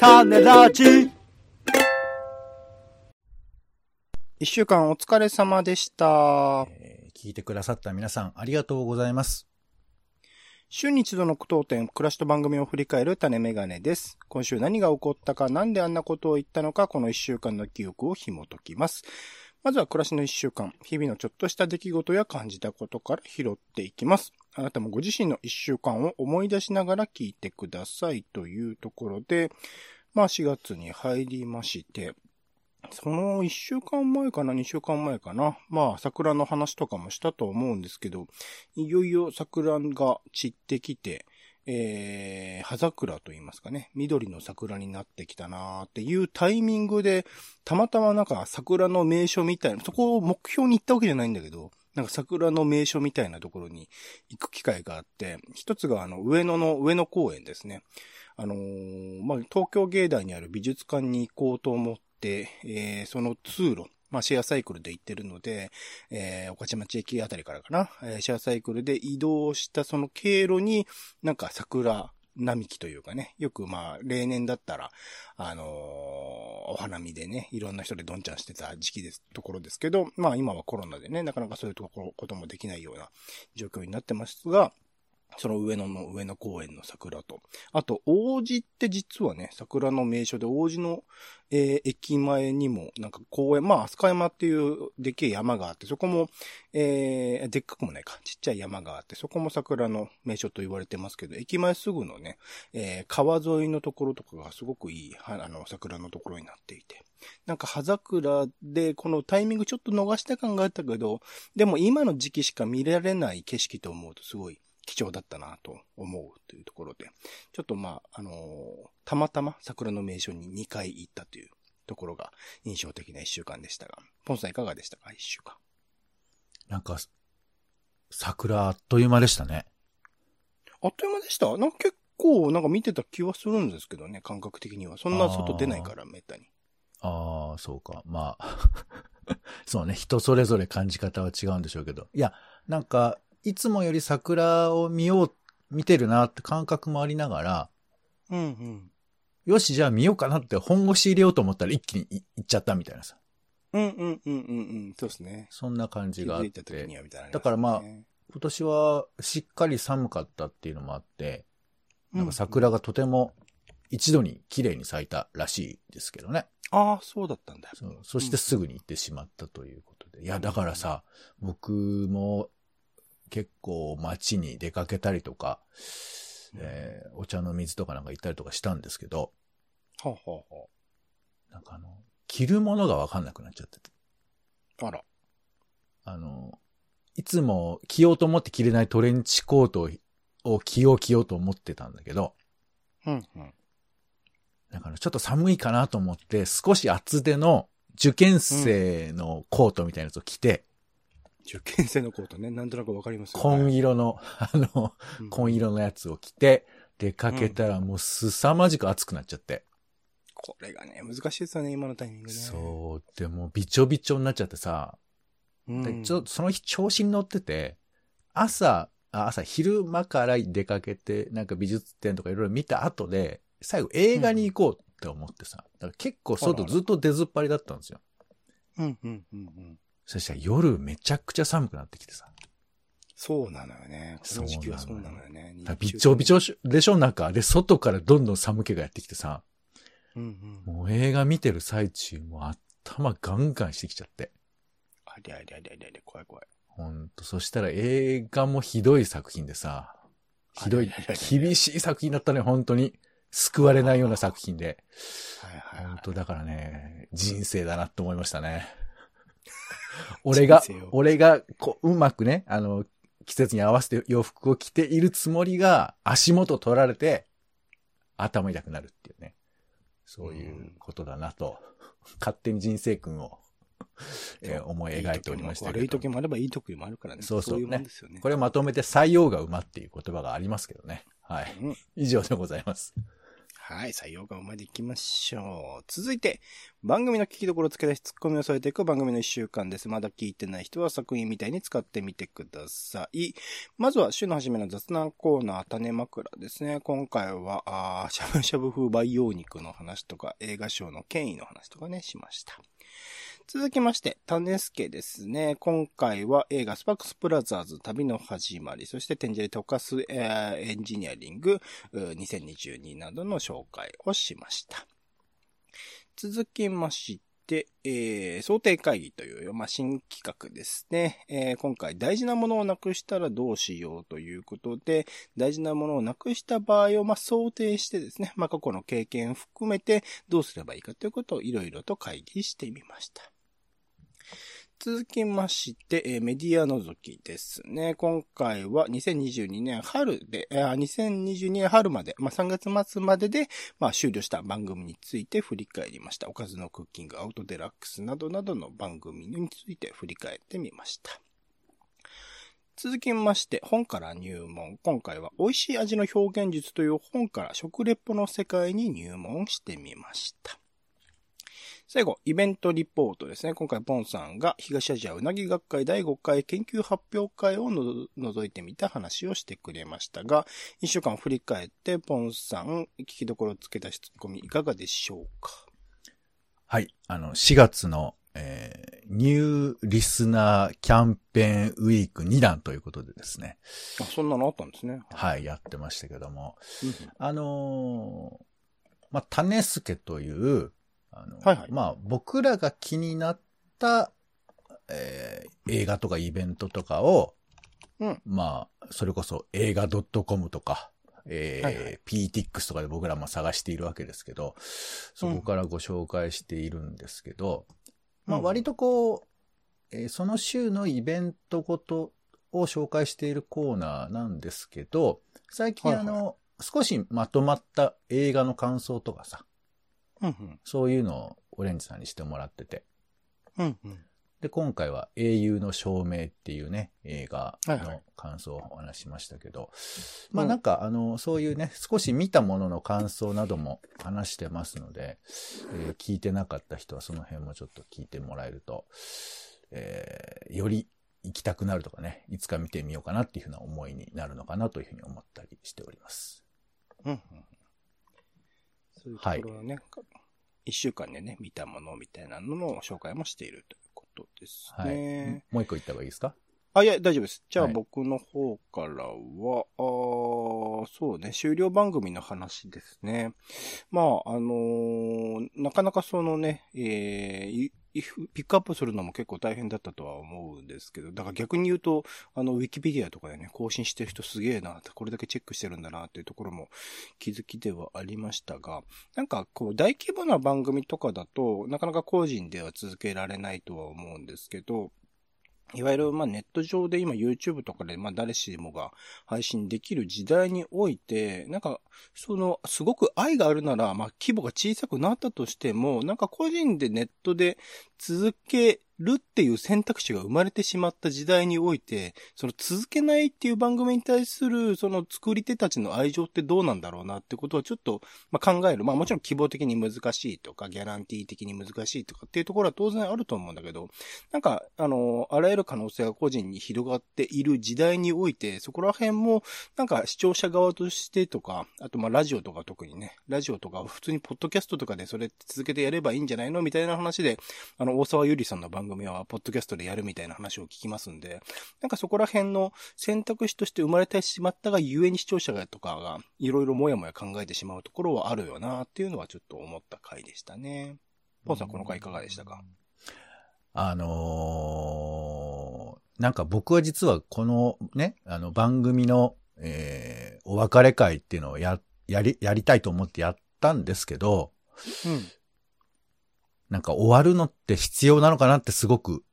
種ラジ一週間お疲れ様でした。えー聞いてくださった皆さん、ありがとうございます。週に一度の句読点、暮らしと番組を振り返る種メガネです。今週何が起こったか、なんであんなことを言ったのか、この一週間の記憶を紐解きます。まずは暮らしの一週間、日々のちょっとした出来事や感じたことから拾っていきます。あなたもご自身の一週間を思い出しながら聞いてくださいというところで、まあ4月に入りまして、その一週間前かな、二週間前かな。まあ、桜の話とかもしたと思うんですけど、いよいよ桜が散ってきて、えー、葉桜と言いますかね、緑の桜になってきたなーっていうタイミングで、たまたまなんか桜の名所みたいな、そこを目標に行ったわけじゃないんだけど、なんか桜の名所みたいなところに行く機会があって、一つがあの上野の上野公園ですね。あのーまあ、東京芸大にある美術館に行こうと思って、えーその通路、まあ、シェアサイクルで行ってるので、えー、御徒町駅あたりからかな、えーシェアサイクルで移動したその経路に、なんか桜並木というかね、よくまあ、例年だったら、あのーお花見でね、いろんな人でどんちゃんしてた時期です、ところですけど、まあ今はコロナでね、なかなかそういうところ、こともできないような状況になってますが、その上野の上野公園の桜と、あと、王子って実はね、桜の名所で、王子の、えー駅前にも、なんか公園、まあ、飛鳥山っていうでっけえ山があって、そこも、えーでっかくもないか、ちっちゃい山があって、そこも桜の名所と言われてますけど、駅前すぐのね、えー川沿いのところとかがすごくいい、あの、桜のところになっていて。なんか葉桜で、このタイミングちょっと逃した感があったけど、でも今の時期しか見られない景色と思うとすごい貴重だったなと思うというところで、ちょっとまあ、あのーたまたま桜の名所に2回行ったというところが印象的な一週間でしたが、ポンさんいかがでしたか？一週間。なんか、桜あっという間でしたね。あっという間でした？なんか結構なんか見てた気はするんですけどね、感覚的には。そんな外出ないから、めったに。ああ、そうか。まあ、そうね。人それぞれ感じ方は違うんでしょうけど。いや、なんか、いつもより桜を見よう、見てるなって感覚もありながら、うんうん。よし、じゃあ見ようかなって本腰入れようと思ったら一気にい行っちゃったみたいなさ。うんうんうんうんうん。そうですね。そんな感じがあって。はみたいな、だからまあ今年はしっかり寒かったっていうのもあって、なんか桜がとても一度に綺麗に咲いたらしいですけどね。ああ、そうだったんだ。そうそしてすぐに行ってしまったということで。いや、だからさ、僕も結構街に出かけたりとか、えーお茶の水とかなんか行ったりとかしたんですけど、はあ、はあはなんかあの、着るものがわかんなくなっちゃってて。あ、あら。あの、いつも着ようと思って着れないトレンチコートを着よう着ようと思ってたんだけど、うんうん。なんかあのちょっと寒いかなと思って、少し厚手の受験生のコートみたいなやつを着て、受験生のコートね、なんとなくわかりますよ、紺色の、あの、うん紺色のやつを着て、出かけたらもう凄まじく暑くなっちゃって。これがね、難しいですよね、今のタイミングね。そう、でもびちょびちょになっちゃってさ、うん。でちょその日調子に乗ってて、朝、あ朝昼間から出かけて、なんか美術展とかいろいろ見た後で、最後映画に行こうって思ってさ、だから結構外ずっと出ずっぱりだったんですよ。うんうんうんうん。そしたら夜めちゃくちゃ寒くなってきてさ、そうなのよね。この時期はそうなのよね。びちょびちょでしょ？中で外からどんどん寒気がやってきてさ、うんうん。もう映画見てる最中も頭ガンガンしてきちゃって。ありゃありゃありゃありゃありゃ、怖い怖い。ほんと、そしたら映画もひどい作品でさ、ひどい厳しい作品だったね、本当に。救われないような作品で。はいはいはい。本当だからね、人生だなって思いましたね。俺が俺が、こう、うまくね、あの、季節に合わせて洋服を着ているつもりが、足元取られて、頭痛くなるっていうね。そういうことだなと、勝手に人生訓を、えー思い描いておりましたけど。悪い時もあればいい時もあるからね。そうそういうもんですよね。これをまとめて採用が馬っていう言葉がありますけどね。はい。うん以上でございます。はい、採用がまで行きましょう。続いて、番組の聞きどころを付け出しツッコミを添えていく番組の一週間です。まだ聞いてない人は作品みたいに使ってみてください。まずは、週の初めの雑談コーナー、種枕ですね。今回は、あーしゃぶしゃぶ風培養肉の話とか、映画賞の権威の話とかね、しました。続きまして、種助ですね。今回は映画スパークスプラザーズ旅の始まり、そしてテンジェリ溶かす、えエンジニアリング2022などの紹介をしました。続きまして、えー想定会議という、まあ、新企画ですね。えー今回大事なものをなくしたらどうしようということで、大事なものをなくした場合を、まあ、想定してですね、まあ、過去の経験を含めてどうすればいいかということをいろいろと会議してみました。続きまして、えーメディア覗きですね。今回は2022年春で、えあ2022年春まで、まあ、3月末までで、まあ、終了した番組について振り返りました。おかずのクッキング、アウトデラックスなどなどの番組について振り返ってみました。続きまして、本から入門。今回は美味しい味の表現術という本から食レポの世界に入門してみました。最後、イベントリポートですね。今回、ポンさんが東アジアうなぎ学会第5回研究発表会をの覗いてみた話をしてくれましたが、一週間振り返って、ポンさん、聞きどころつけたツッコミいかがでしょうか？はい。あの、4月の、えー、ニューリスナーキャンペーンウィーク2弾ということでですね。あ、そんなのあったんですね。はい、やってましたけども。うんあのーまあ、種助という、あの、はいはい。まあ、僕らが気になった、えー映画とかイベントとかを、うん。まあ、それこそ映画 .com とか、えーはいはい。PTX とかで僕らも探しているわけですけど、そこからご紹介しているんですけど、まあ、うん。割とこう、えーその週のイベントごとを紹介しているコーナーなんですけど、最近はいはい。あの、少しまとまった映画の感想とかさ、うんうん。そういうのをオレンジさんにしてもらってて。うんうん。で、今回は英雄の証明っていうね、映画はいはいの感想をお話ししましたけど、うんまあなんかあの、そういうね、少し見たものの感想なども話してますので、えー聞いてなかった人はその辺もちょっと聞いてもらえると、えーより行きたくなるとかね、いつか見てみようかなっていうふうな思いになるのかなというふうに思ったりしております。うんうん。そういうところはね、一、週間でね、見たものみたいなのの紹介もしているということですはい。ね。もう一個言った方がいいですか？あ、いや、大丈夫です。じゃあはい僕の方からは、あーそうね、終了番組の話ですね。まあ、あのーなかなかそのね、えーピックアップするのも結構大変だったとは思うんですけど、だから逆に言うと、あの、ウィキペディアとかでね、更新してる人すげえなって、これだけチェックしてるんだなっていうところも気づきではありましたが、なんかこう、大規模な番組とかだと、なかなか個人では続けられないとは思うんですけど、いわゆる、まあ、ネット上で今 YouTube とかで、まあ、誰しもが配信できる時代において、なんか、その、すごく愛があるなら、まあ、規模が小さくなったとしても、なんか個人でネットで続けるっていう選択肢が生まれてしまった時代において、その続けないっていう番組に対する、その作り手たちの愛情ってどうなんだろうなってことはちょっと、まあ、考える。まあ、もちろん希望的に難しいとか、ギャランティー的に難しいとかっていうところは当然あると思うんだけど、なんか、あの、あらゆる可能性が個人に広がっている時代において、そこら辺も、なんか視聴者側としてとか、あとまあラジオとか特にね、ラジオとか普通にポッドキャストとかでそれ続けてやればいいんじゃないのみたいな話で、あの、大沢ゆりさんの番組はポッドキャストでやるみたいな話を聞きますんで、なんかそこら辺の選択肢として生まれてしまったがゆえに視聴者がとかがいろいろもやもや考えてしまうところはあるよなっていうのはちょっと思った回でしたね。ポンさんこの回いかがでした？かあのーなんか僕は実はこのね、あの番組の、えーお別れ会っていうのをや、やり、やりたいと思ってやったんですけど、うん。なんか終わるのって必要なのかなってすごく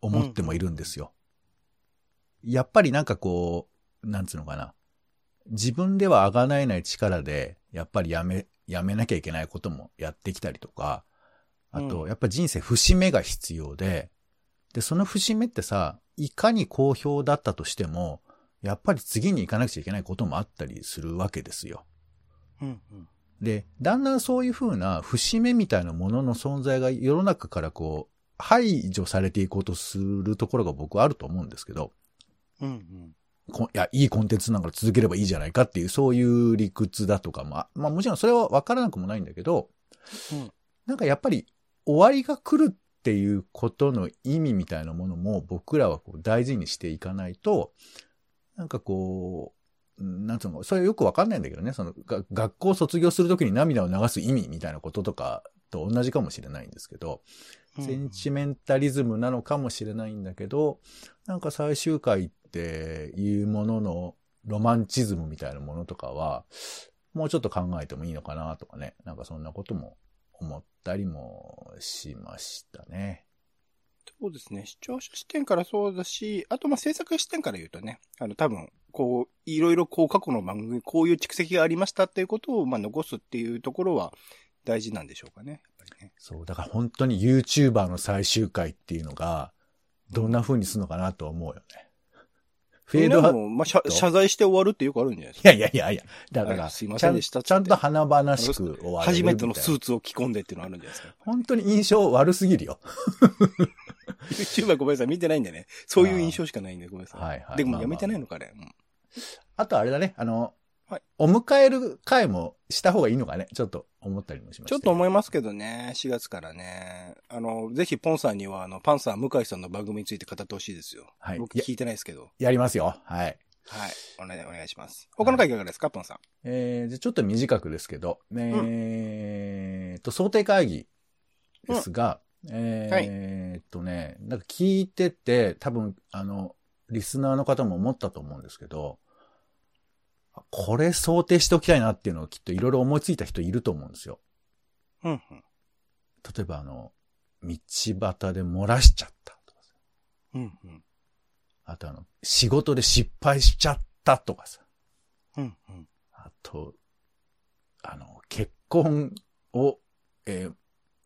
思ってもいるんですよ。やっぱりなんかこう、なんつうのかな。自分ではあがないない力で、やっぱりやめ、やめなきゃいけないこともやってきたりとか、あと、うんやっぱ人生節目が必要で、で、その節目ってさ、いかに好評だったとしても、やっぱり次に行かなくちゃいけないこともあったりするわけですよ。うん。うん。で、だんだんそういう風な節目みたいなものの存在が世の中からこう、排除されていこうとするところが僕はあると思うんですけど、うんうん。こいや、いいコンテンツなんから続ければいいじゃないかっていう、そういう理屈だとかも、まあもちろんそれは分からなくもないんだけど、うんなんかやっぱり終わりが来るっていうことの意味みたいなものも僕らはこう大事にしていかないと、なんかこう、うんなんつうの、それよくわかんないんだけどね、その、が学校を卒業するときに涙を流す意味みたいなこととかと同じかもしれないんですけど、センチメンタリズムなのかもしれないんだけど、なんか最終回っていうもののロマンチズムみたいなものとかは、もうちょっと考えてもいいのかなとかね。なんかそんなことも思ったりもしましたね。そうですね。視聴者視点からそうだし、あと、ま、制作視点から言うとね、あの、多分、こう、いろいろこう、過去の番組、こういう蓄積がありましたっていうことを、まあ、残すっていうところは大事なんでしょうかね。ね。そう、だから本当に YouTuber の最終回っていうのが、どんな風にするのかなと思うよね。フェードは、みんなも、まあ、謝謝罪して終わるってよくあるんじゃないですいか。やいやいやいや、だから、はいすいませんでしたちゃんと華々しく終わる。初めてのスーツを着込んでっていうのあるんじゃないですか。本当に印象悪すぎるよ。YouTuber ごめんなさい、見てないんでね。そういう印象しかないんで、ごめんなさい。はいはい。でもやめてないのかね。うんあとあれだね、あの、はいお迎える会もした方がいいのかね、ちょっと思ったりもしました。ちょっと思いますけどね、4月からね。あの、ぜひポンさんには、あの、パンサー向井さんの番組について語ってほしいですよ。はい僕聞いてないですけど。やりますよ。はい。はい。お願い、お願いします。他の回いかがですか、ポンさん。えー、じゃあちょっと短くですけど、えーっと、想定会議ですが、えーっとね、なんか聞いてて、多分、あの、リスナーの方も思ったと思うんですけど、これ想定しておきたいなっていうのをきっといろいろ思いついた人いると思うんですよ。うん、うん。例えばあの、道端で漏らしちゃったとかさ。うん、うん。あとあの、仕事で失敗しちゃったとかさ。うん、うん。あと、あの、結婚を、えー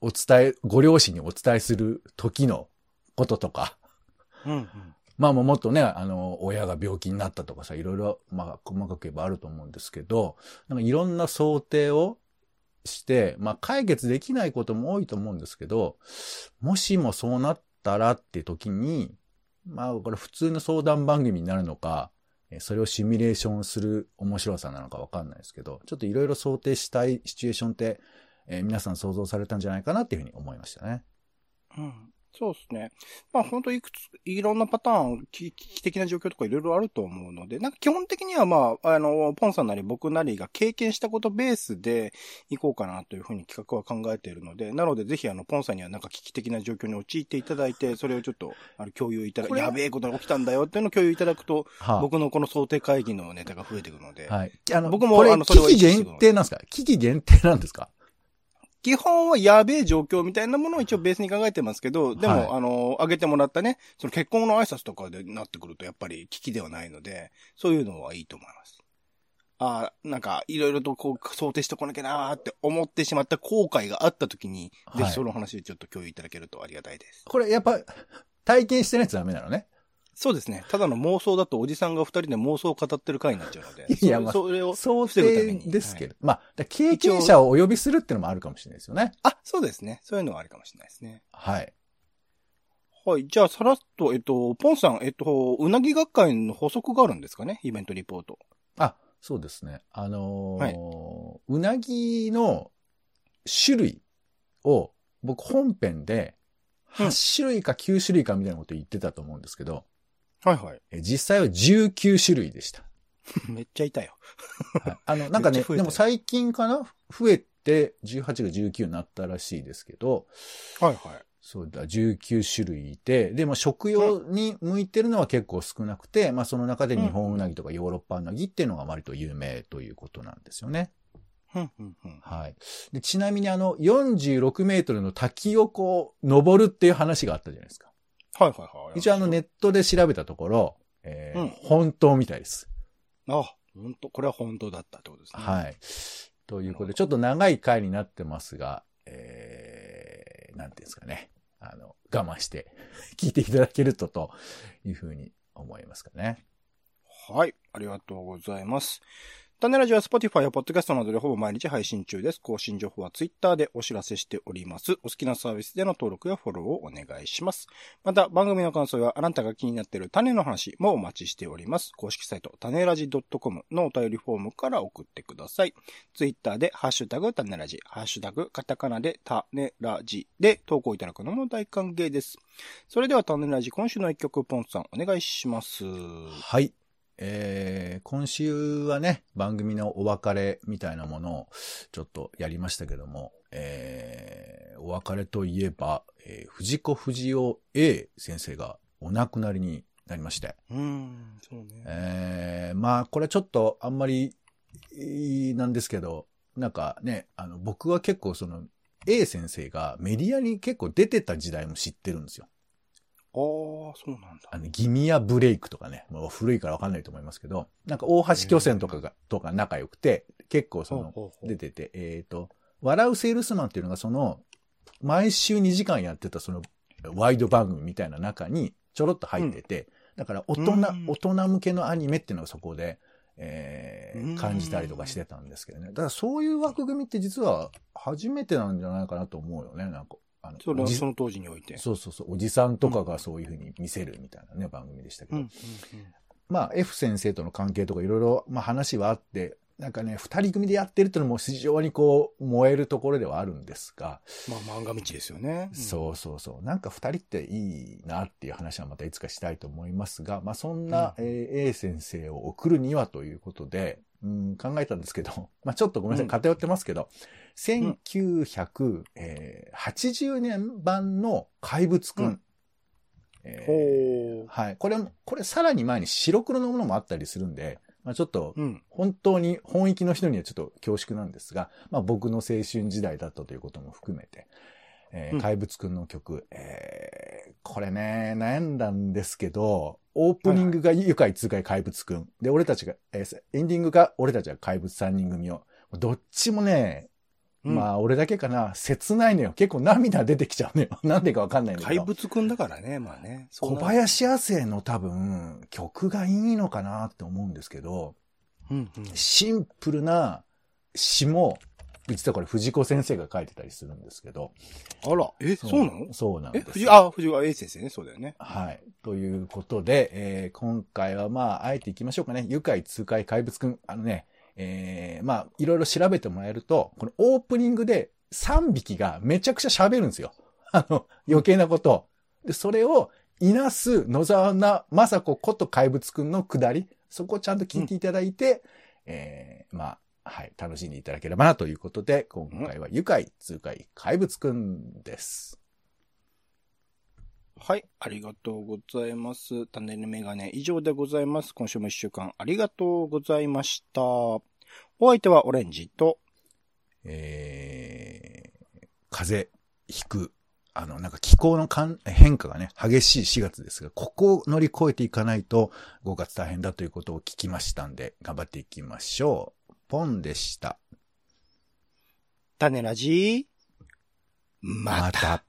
お伝え、ご両親にお伝えする時のこととか。うん、うん。まあもっとね、あの、親が病気になったとかさ、いろいろ、まあ細かく言えばあると思うんですけど、なんかいろんな想定をして、まあ解決できないことも多いと思うんですけど、もしもそうなったらって時に、まあこれ普通の相談番組になるのか、それをシミュレーションする面白さなのかわかんないですけど、ちょっといろいろ想定したいシチュエーションって、えー皆さん想像されたんじゃないかなっていうふうに思いましたね。うん。そうですね。まあ本当いくつ、いろんなパターン、危危機的な状況とかいろいろあると思うので、なんか基本的にはまあ、あの、ポンさんなり僕なりが経験したことベースでいこうかなというふうに企画は考えているので、なのでぜひあの、ポンさんにはなんか危機的な状況に陥っていただいて、それをちょっと、あの、共有いただやべえことが起きたんだよっていうのを共有いただくと、はあ僕のこの想定会議のネタが増えていくので、はい。あの、僕もあのそれは危機限定なんですか？危機限定なんですか？基本はやべえ状況みたいなものを一応ベースに考えてますけど、でも、はいあの、挙げてもらったね、その結婚の挨拶とかでなってくるとやっぱり危機ではないので、そういうのはいいと思います。ああ、なんか、いろいろとこう、想定してこなきゃなーって思ってしまった後悔があった時に、はいぜひその話でちょっと共有いただけるとありがたいです。これやっぱ、体験してないとダメなのね。そうですね。ただの妄想だとおじさんが二人で妄想を語ってる回になっちゃうので、いやまあそれを、想防ぐため定にですけど。まあ、だ経験者をお呼びするっていうのもあるかもしれないですよね。あ、そうですね。そういうのはありかもしれないですね。はい。はい。じゃあ、さらっと、えっと、ポンさん、えっと、うなぎ学会の補足があるんですかね？イベントリポート。あ、そうですね。あのーはいうなぎの種類を僕本編でうん8種類か9種類かみたいなこと言ってたと思うんですけど、はいはい。え実際は19種類でした。めっちゃいたよ。はいあの、なんかねでも最近かな？増えて18が19になったらしいですけど、はいはい。そうだ、19種類いて、でも食用に向いてるのは結構少なくて、まあその中で日本うなぎとかヨーロッパうなぎっていうのが割と有名ということなんですよね。はい。でちなみにあの、46メートルの滝をこう、登るっていう話があったじゃないですか。はいはいはい。一応あのネットで調べたところ、えーうん本当みたいです。あ、本当これは本当だったってことですね。はい。ということで、ちょっと長い回になってますが、えー、なんていうんですかね。あの、我慢して 聞いていただけると、というふうに思いますかね。はい。ありがとうございます。タネラジは Spotify や Podcast などでほぼ毎日配信中です。更新情報は Twitter でお知らせしております。お好きなサービスでの登録やフォローをお願いします。また、番組の感想やあなたが気になっている種の話もお待ちしております。公式サイト、種ラジ .com のお便りフォームから送ってください。Twitter で、ハッシュタグ、種ラジ、ハッシュタグ、カタカナで、種ラジで投稿いただくのも大歓迎です。それでは、種ラジ、今週の一曲、ポンさん、お願いします。はい。えー、今週はね、番組のお別れみたいなものをちょっとやりましたけども、えー、お別れといえば、えー藤子不二雄 A 先生がお亡くなりになりまして、うーん、そうね。えー、まあ、これちょっとあんまり、なんですけど、なんかね、あの、僕は結構その、A 先生がメディアに結構出てた時代も知ってるんですよ。ああ、そうなんだ。あの、ギミアブレイクとかね、もう古いからわかんないと思いますけど、なんか大橋巨船とかが、とか仲良くて、結構その、出てて、えっ、と、笑うセールスマンっていうのがその、毎週2時間やってたその、ワイド番組みたいな中にちょろっと入ってて、だから大人、うん大人向けのアニメっていうのがそこで、えーうん感じたりとかしてたんですけどね。だからそういう枠組みって実は初めてなんじゃないかなと思うよね。なんか、あのそれはその当時において。そうそうそう、おじさんとかがそういうふうに見せるみたいなね、番組でしたけど。うんうんまあ、F 先生との関係とかいろいろ、まあ話はあって、なんかね、二人組でやってるっていうのも非常にこう、燃えるところではあるんですが、まあ漫画道ですよね。そうそうそう。なんか二人っていいなっていう話はまたいつかしたいと思いますが、まあそんな、うん。えー A 先生を送るにはということで、うん、考えたんですけど、まあちょっとごめんなさい、うん。偏ってますけど、1980年版の怪物くん。うんえー。はい。これも、これさらに前に白黒のものもあったりするんで、まあちょっと、うん。本当に本域の人にはちょっと恐縮なんですが、まあ僕の青春時代だったということも含めて、えーうん怪物くんの曲、えーこれね、悩んだんですけど、オープニングが愉快痛快怪物くん。で、俺たちが、えーエンディングが俺たちは怪物3人組を。どっちもね、まあ、あ俺だけかな、切ないのよ。結構涙出てきちゃうのよ。なんでかわかんないんだけど。怪物くんだからね、まあね。小。林亜生の多分、曲がいいのかなって思うんですけど、うんうん。シンプルな詩も、実はこれ藤子先生が書いてたりするんですけど。あら、え、そうなの？え、そうなんです。藤あ、藤川 A 先生ね、そうだよね。はい。ということで、えー今回はまあ、あえていきましょうかね。愉快痛快怪物くん。あのね、えーまあ、いろいろ調べてもらえると、このオープニングで3匹がめちゃくちゃ喋るんですよ。あの、余計なことを。で、それを、いなす野沢な雅子こと怪物くんのくだり、そこをちゃんと聞いていただいて、えーまあ、はい、楽しんでいただければなということで、今回は愉快痛快怪物くんです。はい、ありがとうございます。種のメガネ以上でございます。今週も一週間ありがとうございました。お相手はオレンジと、えー、風邪ひく、あの、なんか気候の変化がね、激しい4月ですが、ここを乗り越えていかないと5月大変だということを聞きましたんで、頑張っていきましょう。ポンでした。種ラジまた。また